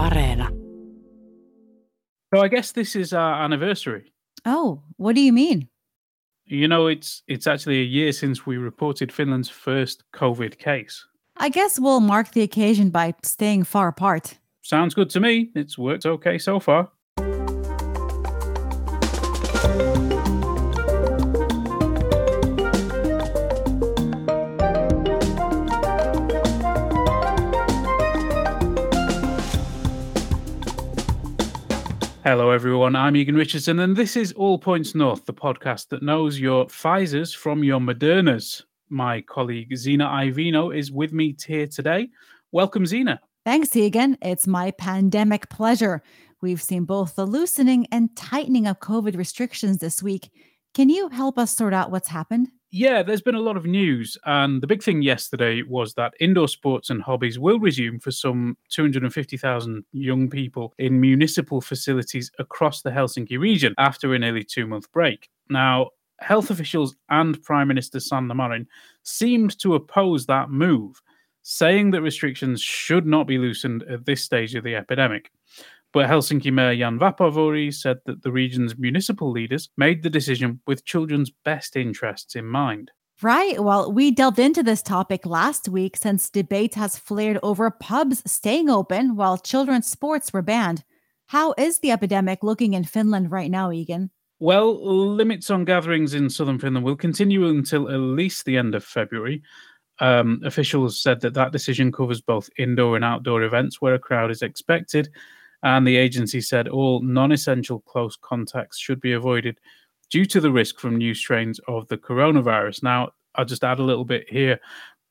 Areena. So I guess this is our anniversary. Oh, what do you mean? You know, it's it's actually a year since we reported Finland's first COVID case. I guess we'll mark the occasion by staying far apart. Sounds good to me. It's worked okay so far. Hello, everyone. I'm Egan Richardson, and this is All Points North, the podcast that knows your Pfizer's from your Modernas. My colleague Zena Iovino is with me here today. Welcome, Zena. Thanks, Egan. It's my pandemic pleasure. We've seen both the loosening and tightening of COVID restrictions this week. Can you help us sort out what's happened? Yeah, there's been a lot of news, and the big thing yesterday was that indoor sports and hobbies will resume for some 250,000 young people in municipal facilities across the Helsinki region after a nearly two month break. Now, health officials and Prime Minister Sanna Marin seemed to oppose that move, saying that restrictions should not be loosened at this stage of the epidemic. But Helsinki Mayor Jan Vapaavuori said that the region's municipal leaders made the decision with children's best interests in mind. Right. Well, we delved into this topic last week since debate has flared over pubs staying open while children's sports were banned. How is the epidemic looking in Finland right now, Egan? Well, limits on gatherings in southern Finland will continue until at least the end of February. Um, officials said that that decision covers both indoor and outdoor events where a crowd is expected, and the agency said all non essential close contacts should be avoided due to the risk from new strains of the coronavirus. Now, I'll just add a little bit here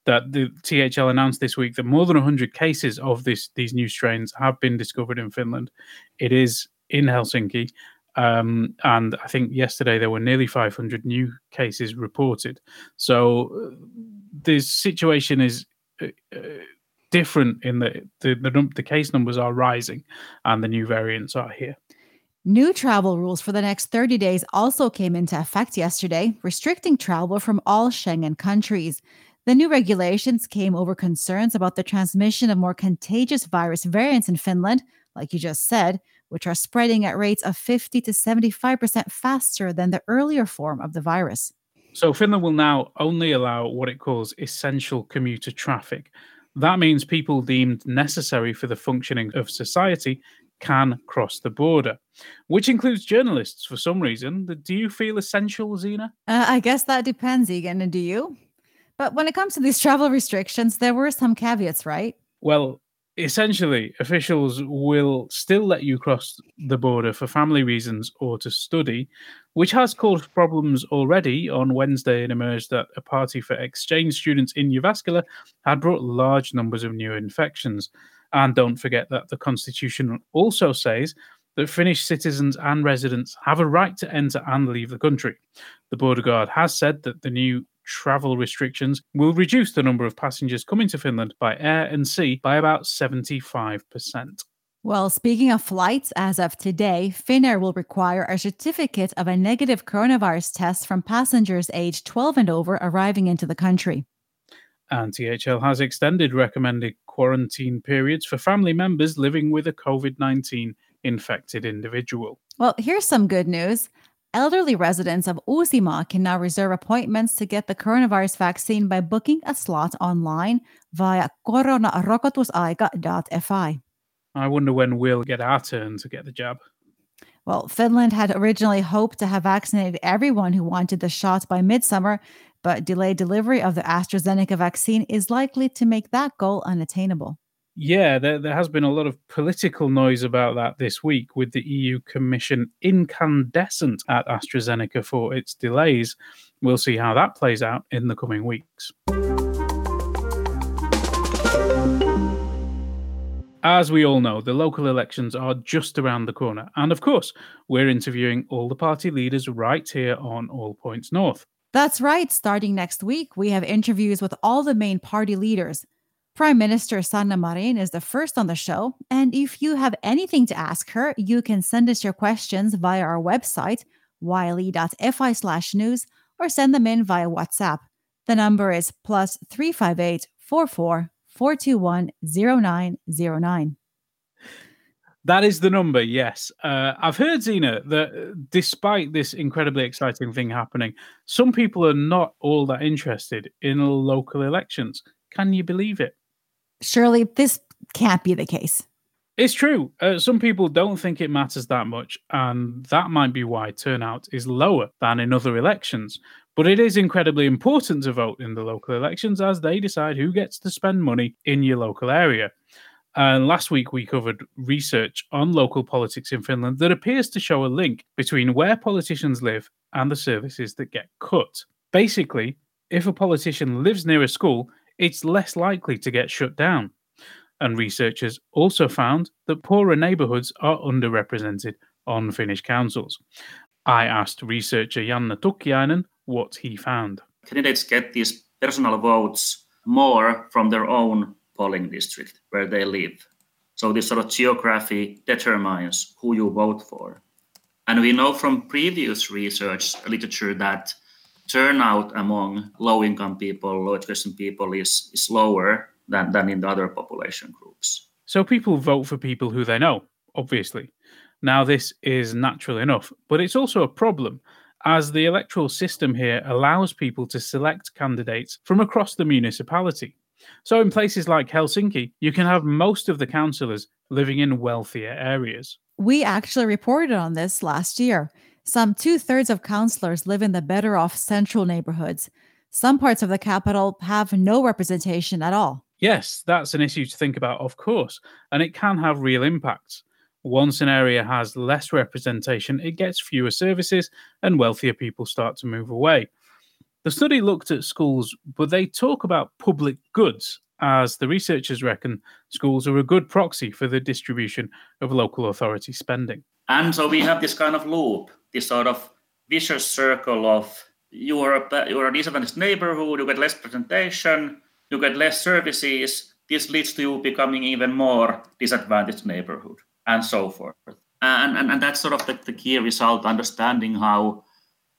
that the THL announced this week that more than 100 cases of this these new strains have been discovered in Finland. It is in Helsinki. Um, and I think yesterday there were nearly 500 new cases reported. So uh, the situation is uh, uh, different in the the, the the case numbers are rising and the new variants are here. New travel rules for the next 30 days also came into effect yesterday, restricting travel from all Schengen countries. The new regulations came over concerns about the transmission of more contagious virus variants in Finland, like you just said, which are spreading at rates of 50 to 75% faster than the earlier form of the virus. So, Finland will now only allow what it calls essential commuter traffic, that means people deemed necessary for the functioning of society can cross the border, which includes journalists for some reason. Do you feel essential, Zena? Uh, I guess that depends, Egan. And do you? But when it comes to these travel restrictions, there were some caveats, right? Well, essentially, officials will still let you cross the border for family reasons or to study, which has caused problems already. On Wednesday, it emerged that a party for exchange students in Jyväskylä had brought large numbers of new infections. And don't forget that the Constitution also says that Finnish citizens and residents have a right to enter and leave the country. The border guard has said that the new travel restrictions will reduce the number of passengers coming to Finland by air and sea by about 75%. Well, speaking of flights, as of today, Finnair will require a certificate of a negative coronavirus test from passengers aged 12 and over arriving into the country. And THL has extended recommended quarantine periods for family members living with a COVID 19 infected individual. Well, here's some good news. Elderly residents of Uusimaa can now reserve appointments to get the coronavirus vaccine by booking a slot online via koronarokotusaika.fi. I wonder when we'll get our turn to get the jab. Well, Finland had originally hoped to have vaccinated everyone who wanted the shot by midsummer, but delayed delivery of the AstraZeneca vaccine is likely to make that goal unattainable. Yeah, there, there has been a lot of political noise about that this week, with the EU Commission incandescent at AstraZeneca for its delays. We'll see how that plays out in the coming weeks. As we all know, the local elections are just around the corner. And of course, we're interviewing all the party leaders right here on All Points North. That's right. Starting next week, we have interviews with all the main party leaders. Prime Minister Sanna Marin is the first on the show, and if you have anything to ask her, you can send us your questions via our website, yle.fi slash news, or send them in via WhatsApp. The number is plus 358 44 421 0909. That is the number, yes. Uh, I've heard, Zena, that uh, despite this incredibly exciting thing happening, some people are not all that interested in local elections. Can you believe it? Surely this can't be the case. It's true. Uh, some people don't think it matters that much, and that might be why turnout is lower than in other elections. But it is incredibly important to vote in the local elections as they decide who gets to spend money in your local area. And last week we covered research on local politics in Finland that appears to show a link between where politicians live and the services that get cut. Basically, if a politician lives near a school, it's less likely to get shut down. And researchers also found that poorer neighbourhoods are underrepresented on Finnish councils. I asked researcher Janne Tukiainen what he found. Candidates get these personal votes more from their own polling district where they live. So this sort of geography determines who you vote for. And we know from previous research literature that turnout among low income people, low education people is, is lower than, than in the other population groups. So people vote for people who they know, obviously. Now, this is natural enough, but it's also a problem as the electoral system here allows people to select candidates from across the municipality. So, in places like Helsinki, you can have most of the councillors living in wealthier areas. We actually reported on this last year. Some two thirds of councillors live in the better off central neighborhoods. Some parts of the capital have no representation at all. Yes, that's an issue to think about, of course, and it can have real impacts. Once an area has less representation, it gets fewer services and wealthier people start to move away. The study looked at schools, but they talk about public goods, as the researchers reckon schools are a good proxy for the distribution of local authority spending. And so we have this kind of loop, this sort of vicious circle of you're a, you're a disadvantaged neighborhood, you get less presentation, you get less services. This leads to you becoming even more disadvantaged neighborhood, and so forth. And, and, and that's sort of the, the key result, understanding how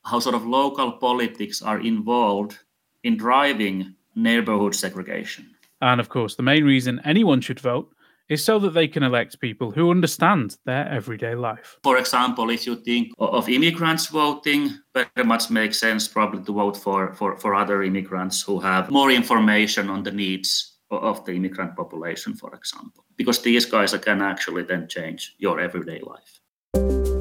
how sort of local politics are involved in driving neighborhood segregation. And of course, the main reason anyone should vote is so that they can elect people who understand their everyday life. For example, if you think of immigrants voting, very much makes sense probably to vote for, for, for other immigrants who have more information on the needs of the immigrant population, for example, because these guys can actually then change your everyday life.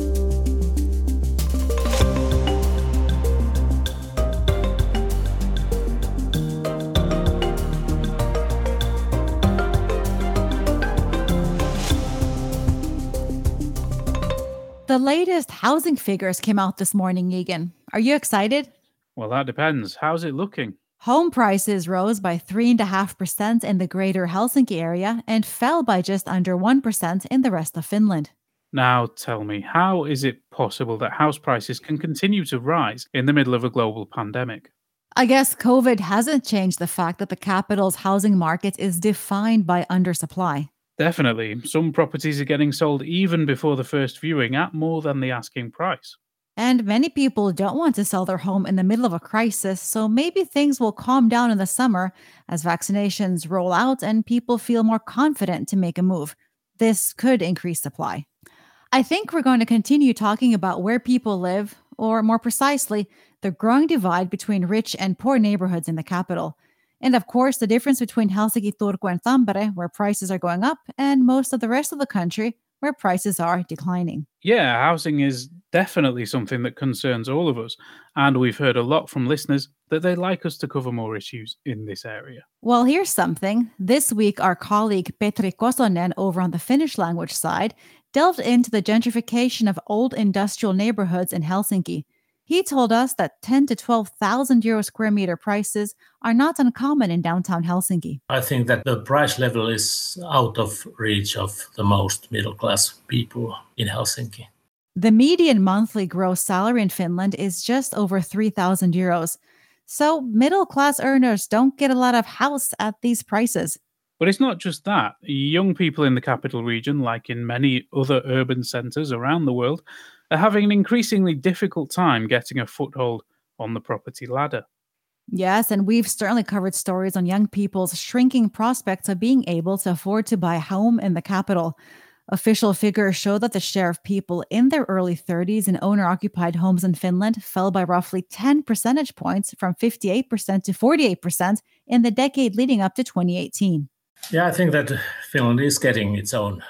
The latest housing figures came out this morning, Egan. Are you excited? Well, that depends. How's it looking? Home prices rose by 3.5% in the greater Helsinki area and fell by just under 1% in the rest of Finland. Now, tell me, how is it possible that house prices can continue to rise in the middle of a global pandemic? I guess COVID hasn't changed the fact that the capital's housing market is defined by undersupply. Definitely. Some properties are getting sold even before the first viewing at more than the asking price. And many people don't want to sell their home in the middle of a crisis, so maybe things will calm down in the summer as vaccinations roll out and people feel more confident to make a move. This could increase supply. I think we're going to continue talking about where people live, or more precisely, the growing divide between rich and poor neighborhoods in the capital. And of course, the difference between Helsinki, Turku, and Tampere, where prices are going up, and most of the rest of the country, where prices are declining. Yeah, housing is definitely something that concerns all of us. And we've heard a lot from listeners that they'd like us to cover more issues in this area. Well, here's something. This week, our colleague Petri Kosonen over on the Finnish language side delved into the gentrification of old industrial neighborhoods in Helsinki. He told us that 10 to 12,000 euro square meter prices are not uncommon in downtown Helsinki. I think that the price level is out of reach of the most middle class people in Helsinki. The median monthly gross salary in Finland is just over 3,000 euros. So middle class earners don't get a lot of house at these prices. But it's not just that. Young people in the capital region, like in many other urban centres around the world, are having an increasingly difficult time getting a foothold on the property ladder. Yes, and we've certainly covered stories on young people's shrinking prospects of being able to afford to buy a home in the capital. Official figures show that the share of people in their early 30s in owner occupied homes in Finland fell by roughly 10 percentage points from 58% to 48% in the decade leading up to 2018. Yeah, I think that Finland is getting its own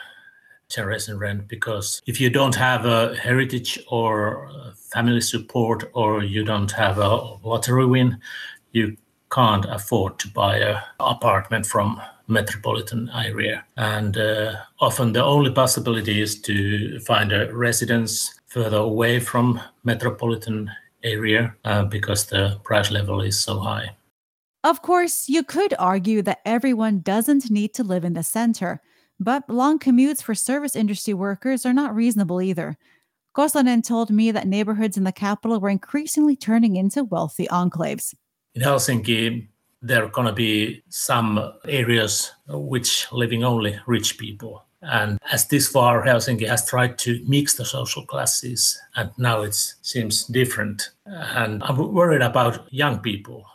generation rent because if you don't have a heritage or family support or you don't have a lottery win, you can't afford to buy an apartment from metropolitan area. And uh, often the only possibility is to find a residence further away from metropolitan area uh, because the price level is so high. Of course you could argue that everyone doesn't need to live in the center but long commutes for service industry workers are not reasonable either Kosonen told me that neighborhoods in the capital were increasingly turning into wealthy enclaves. In Helsinki, there are going to be some areas which living only rich people. And as this far, Helsinki has tried to mix the social classes, and now it seems different. And I'm worried about young people.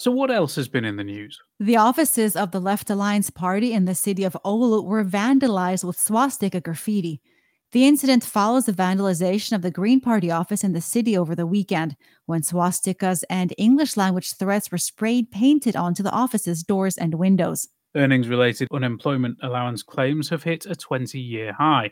So, what else has been in the news? The offices of the Left Alliance Party in the city of Oulu were vandalized with swastika graffiti. The incident follows the vandalization of the Green Party office in the city over the weekend, when swastikas and English language threats were sprayed painted onto the office's doors and windows. Earnings related unemployment allowance claims have hit a 20 year high.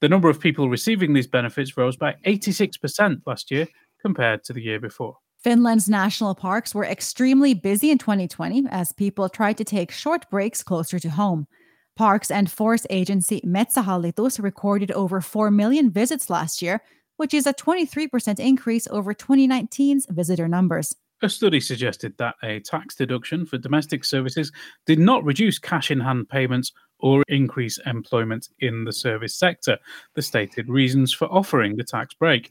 The number of people receiving these benefits rose by 86% last year compared to the year before. Finland's national parks were extremely busy in 2020 as people tried to take short breaks closer to home. Parks and Forest Agency Metsähallitus recorded over 4 million visits last year, which is a 23% increase over 2019's visitor numbers. A study suggested that a tax deduction for domestic services did not reduce cash in hand payments or increase employment in the service sector, the stated reasons for offering the tax break.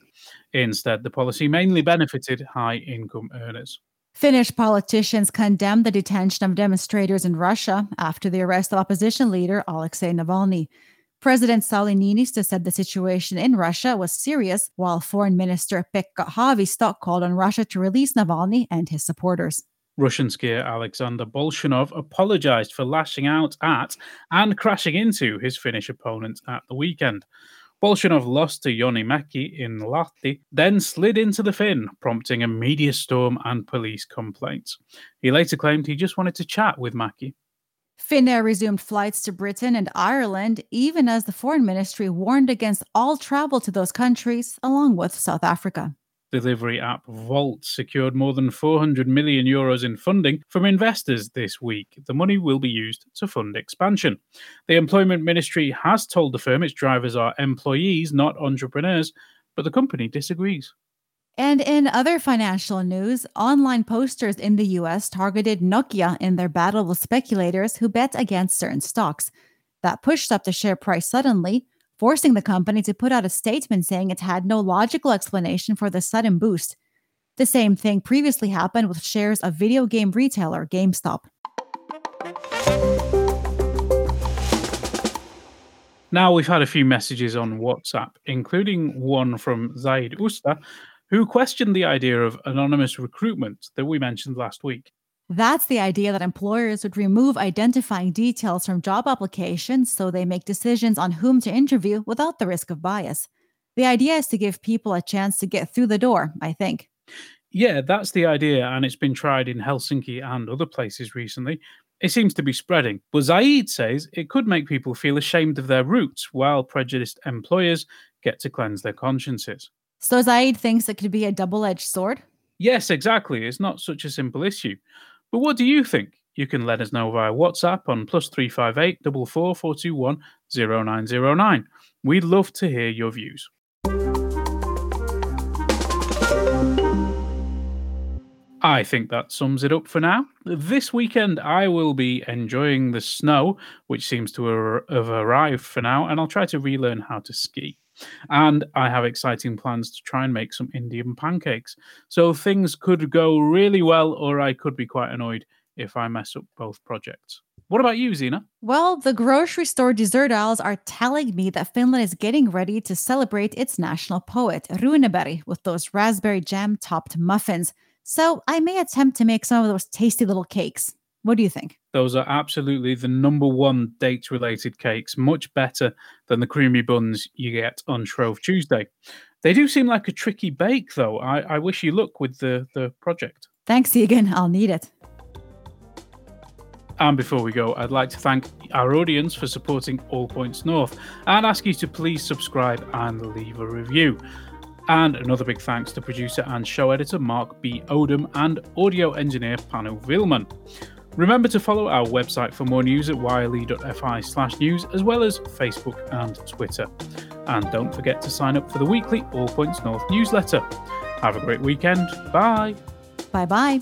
Instead, the policy mainly benefited high income earners. Finnish politicians condemned the detention of demonstrators in Russia after the arrest of opposition leader Alexei Navalny. President Sauli Niinistö said the situation in Russia was serious, while Foreign Minister Pekka Haavisto called on Russia to release Navalny and his supporters. Russian skier Alexander Bolshunov apologized for lashing out at and crashing into his Finnish opponent at the weekend. Bolshunov lost to Joni Mäki in Lahti, then slid into the Finn, prompting a media storm and police complaints. He later claimed he just wanted to chat with Mäki. Finnair resumed flights to Britain and Ireland, even as the foreign ministry warned against all travel to those countries, along with South Africa delivery app Wolt secured more than 400 million euros in funding from investors this week. The money will be used to fund expansion. The Employment Ministry has told the firm its drivers are employees, not entrepreneurs, but the company disagrees. And in other financial news, online posters in the US targeted Nokia in their battle with speculators who bet against certain stocks. That pushed up the share price suddenly, forcing the company to put out a statement saying it had no logical explanation for the sudden boost. The same thing previously happened with shares of video game retailer GameStop. Now we've had a few messages on WhatsApp, including one from Zaid Usta, who questioned the idea of anonymous recruitment that we mentioned last week. That's the idea that employers would remove identifying details from job applications so they make decisions on whom to interview without the risk of bias. The idea is to give people a chance to get through the door, I think. Yeah, that's the idea, and it's been tried in Helsinki and other places recently. It seems to be spreading. But Zaid says it could make people feel ashamed of their roots, while prejudiced employers get to cleanse their consciences. So Zaid thinks it could be a double edged sword? Yes, exactly. It's not such a simple issue. But what do you think? You can let us know via WhatsApp on plus three five eight double four four two one zero nine zero nine. We'd love to hear your views. I think that sums it up for now. This weekend, I will be enjoying the snow, which seems to have arrived for now, and I'll try to relearn how to ski. And I have exciting plans to try and make some Indian pancakes. So things could go really well, or I could be quite annoyed if I mess up both projects. What about you, Zena? Well, the grocery store dessert aisles are telling me that Finland is getting ready to celebrate its national poet, Runeberg, with those raspberry jam topped muffins. So I may attempt to make some of those tasty little cakes. What do you think? Those are absolutely the number one date related cakes, much better than the creamy buns you get on Shrove Tuesday. They do seem like a tricky bake, though. I, I wish you luck with the, the project. Thanks, Egan. I'll need it. And before we go, I'd like to thank our audience for supporting All Points North and ask you to please subscribe and leave a review. And another big thanks to producer and show editor Mark B. Odom and audio engineer Panu Vilman. Remember to follow our website for more news at yle.fi slash news, as well as Facebook and Twitter. And don't forget to sign up for the weekly All Points North newsletter. Have a great weekend. Bye. Bye bye.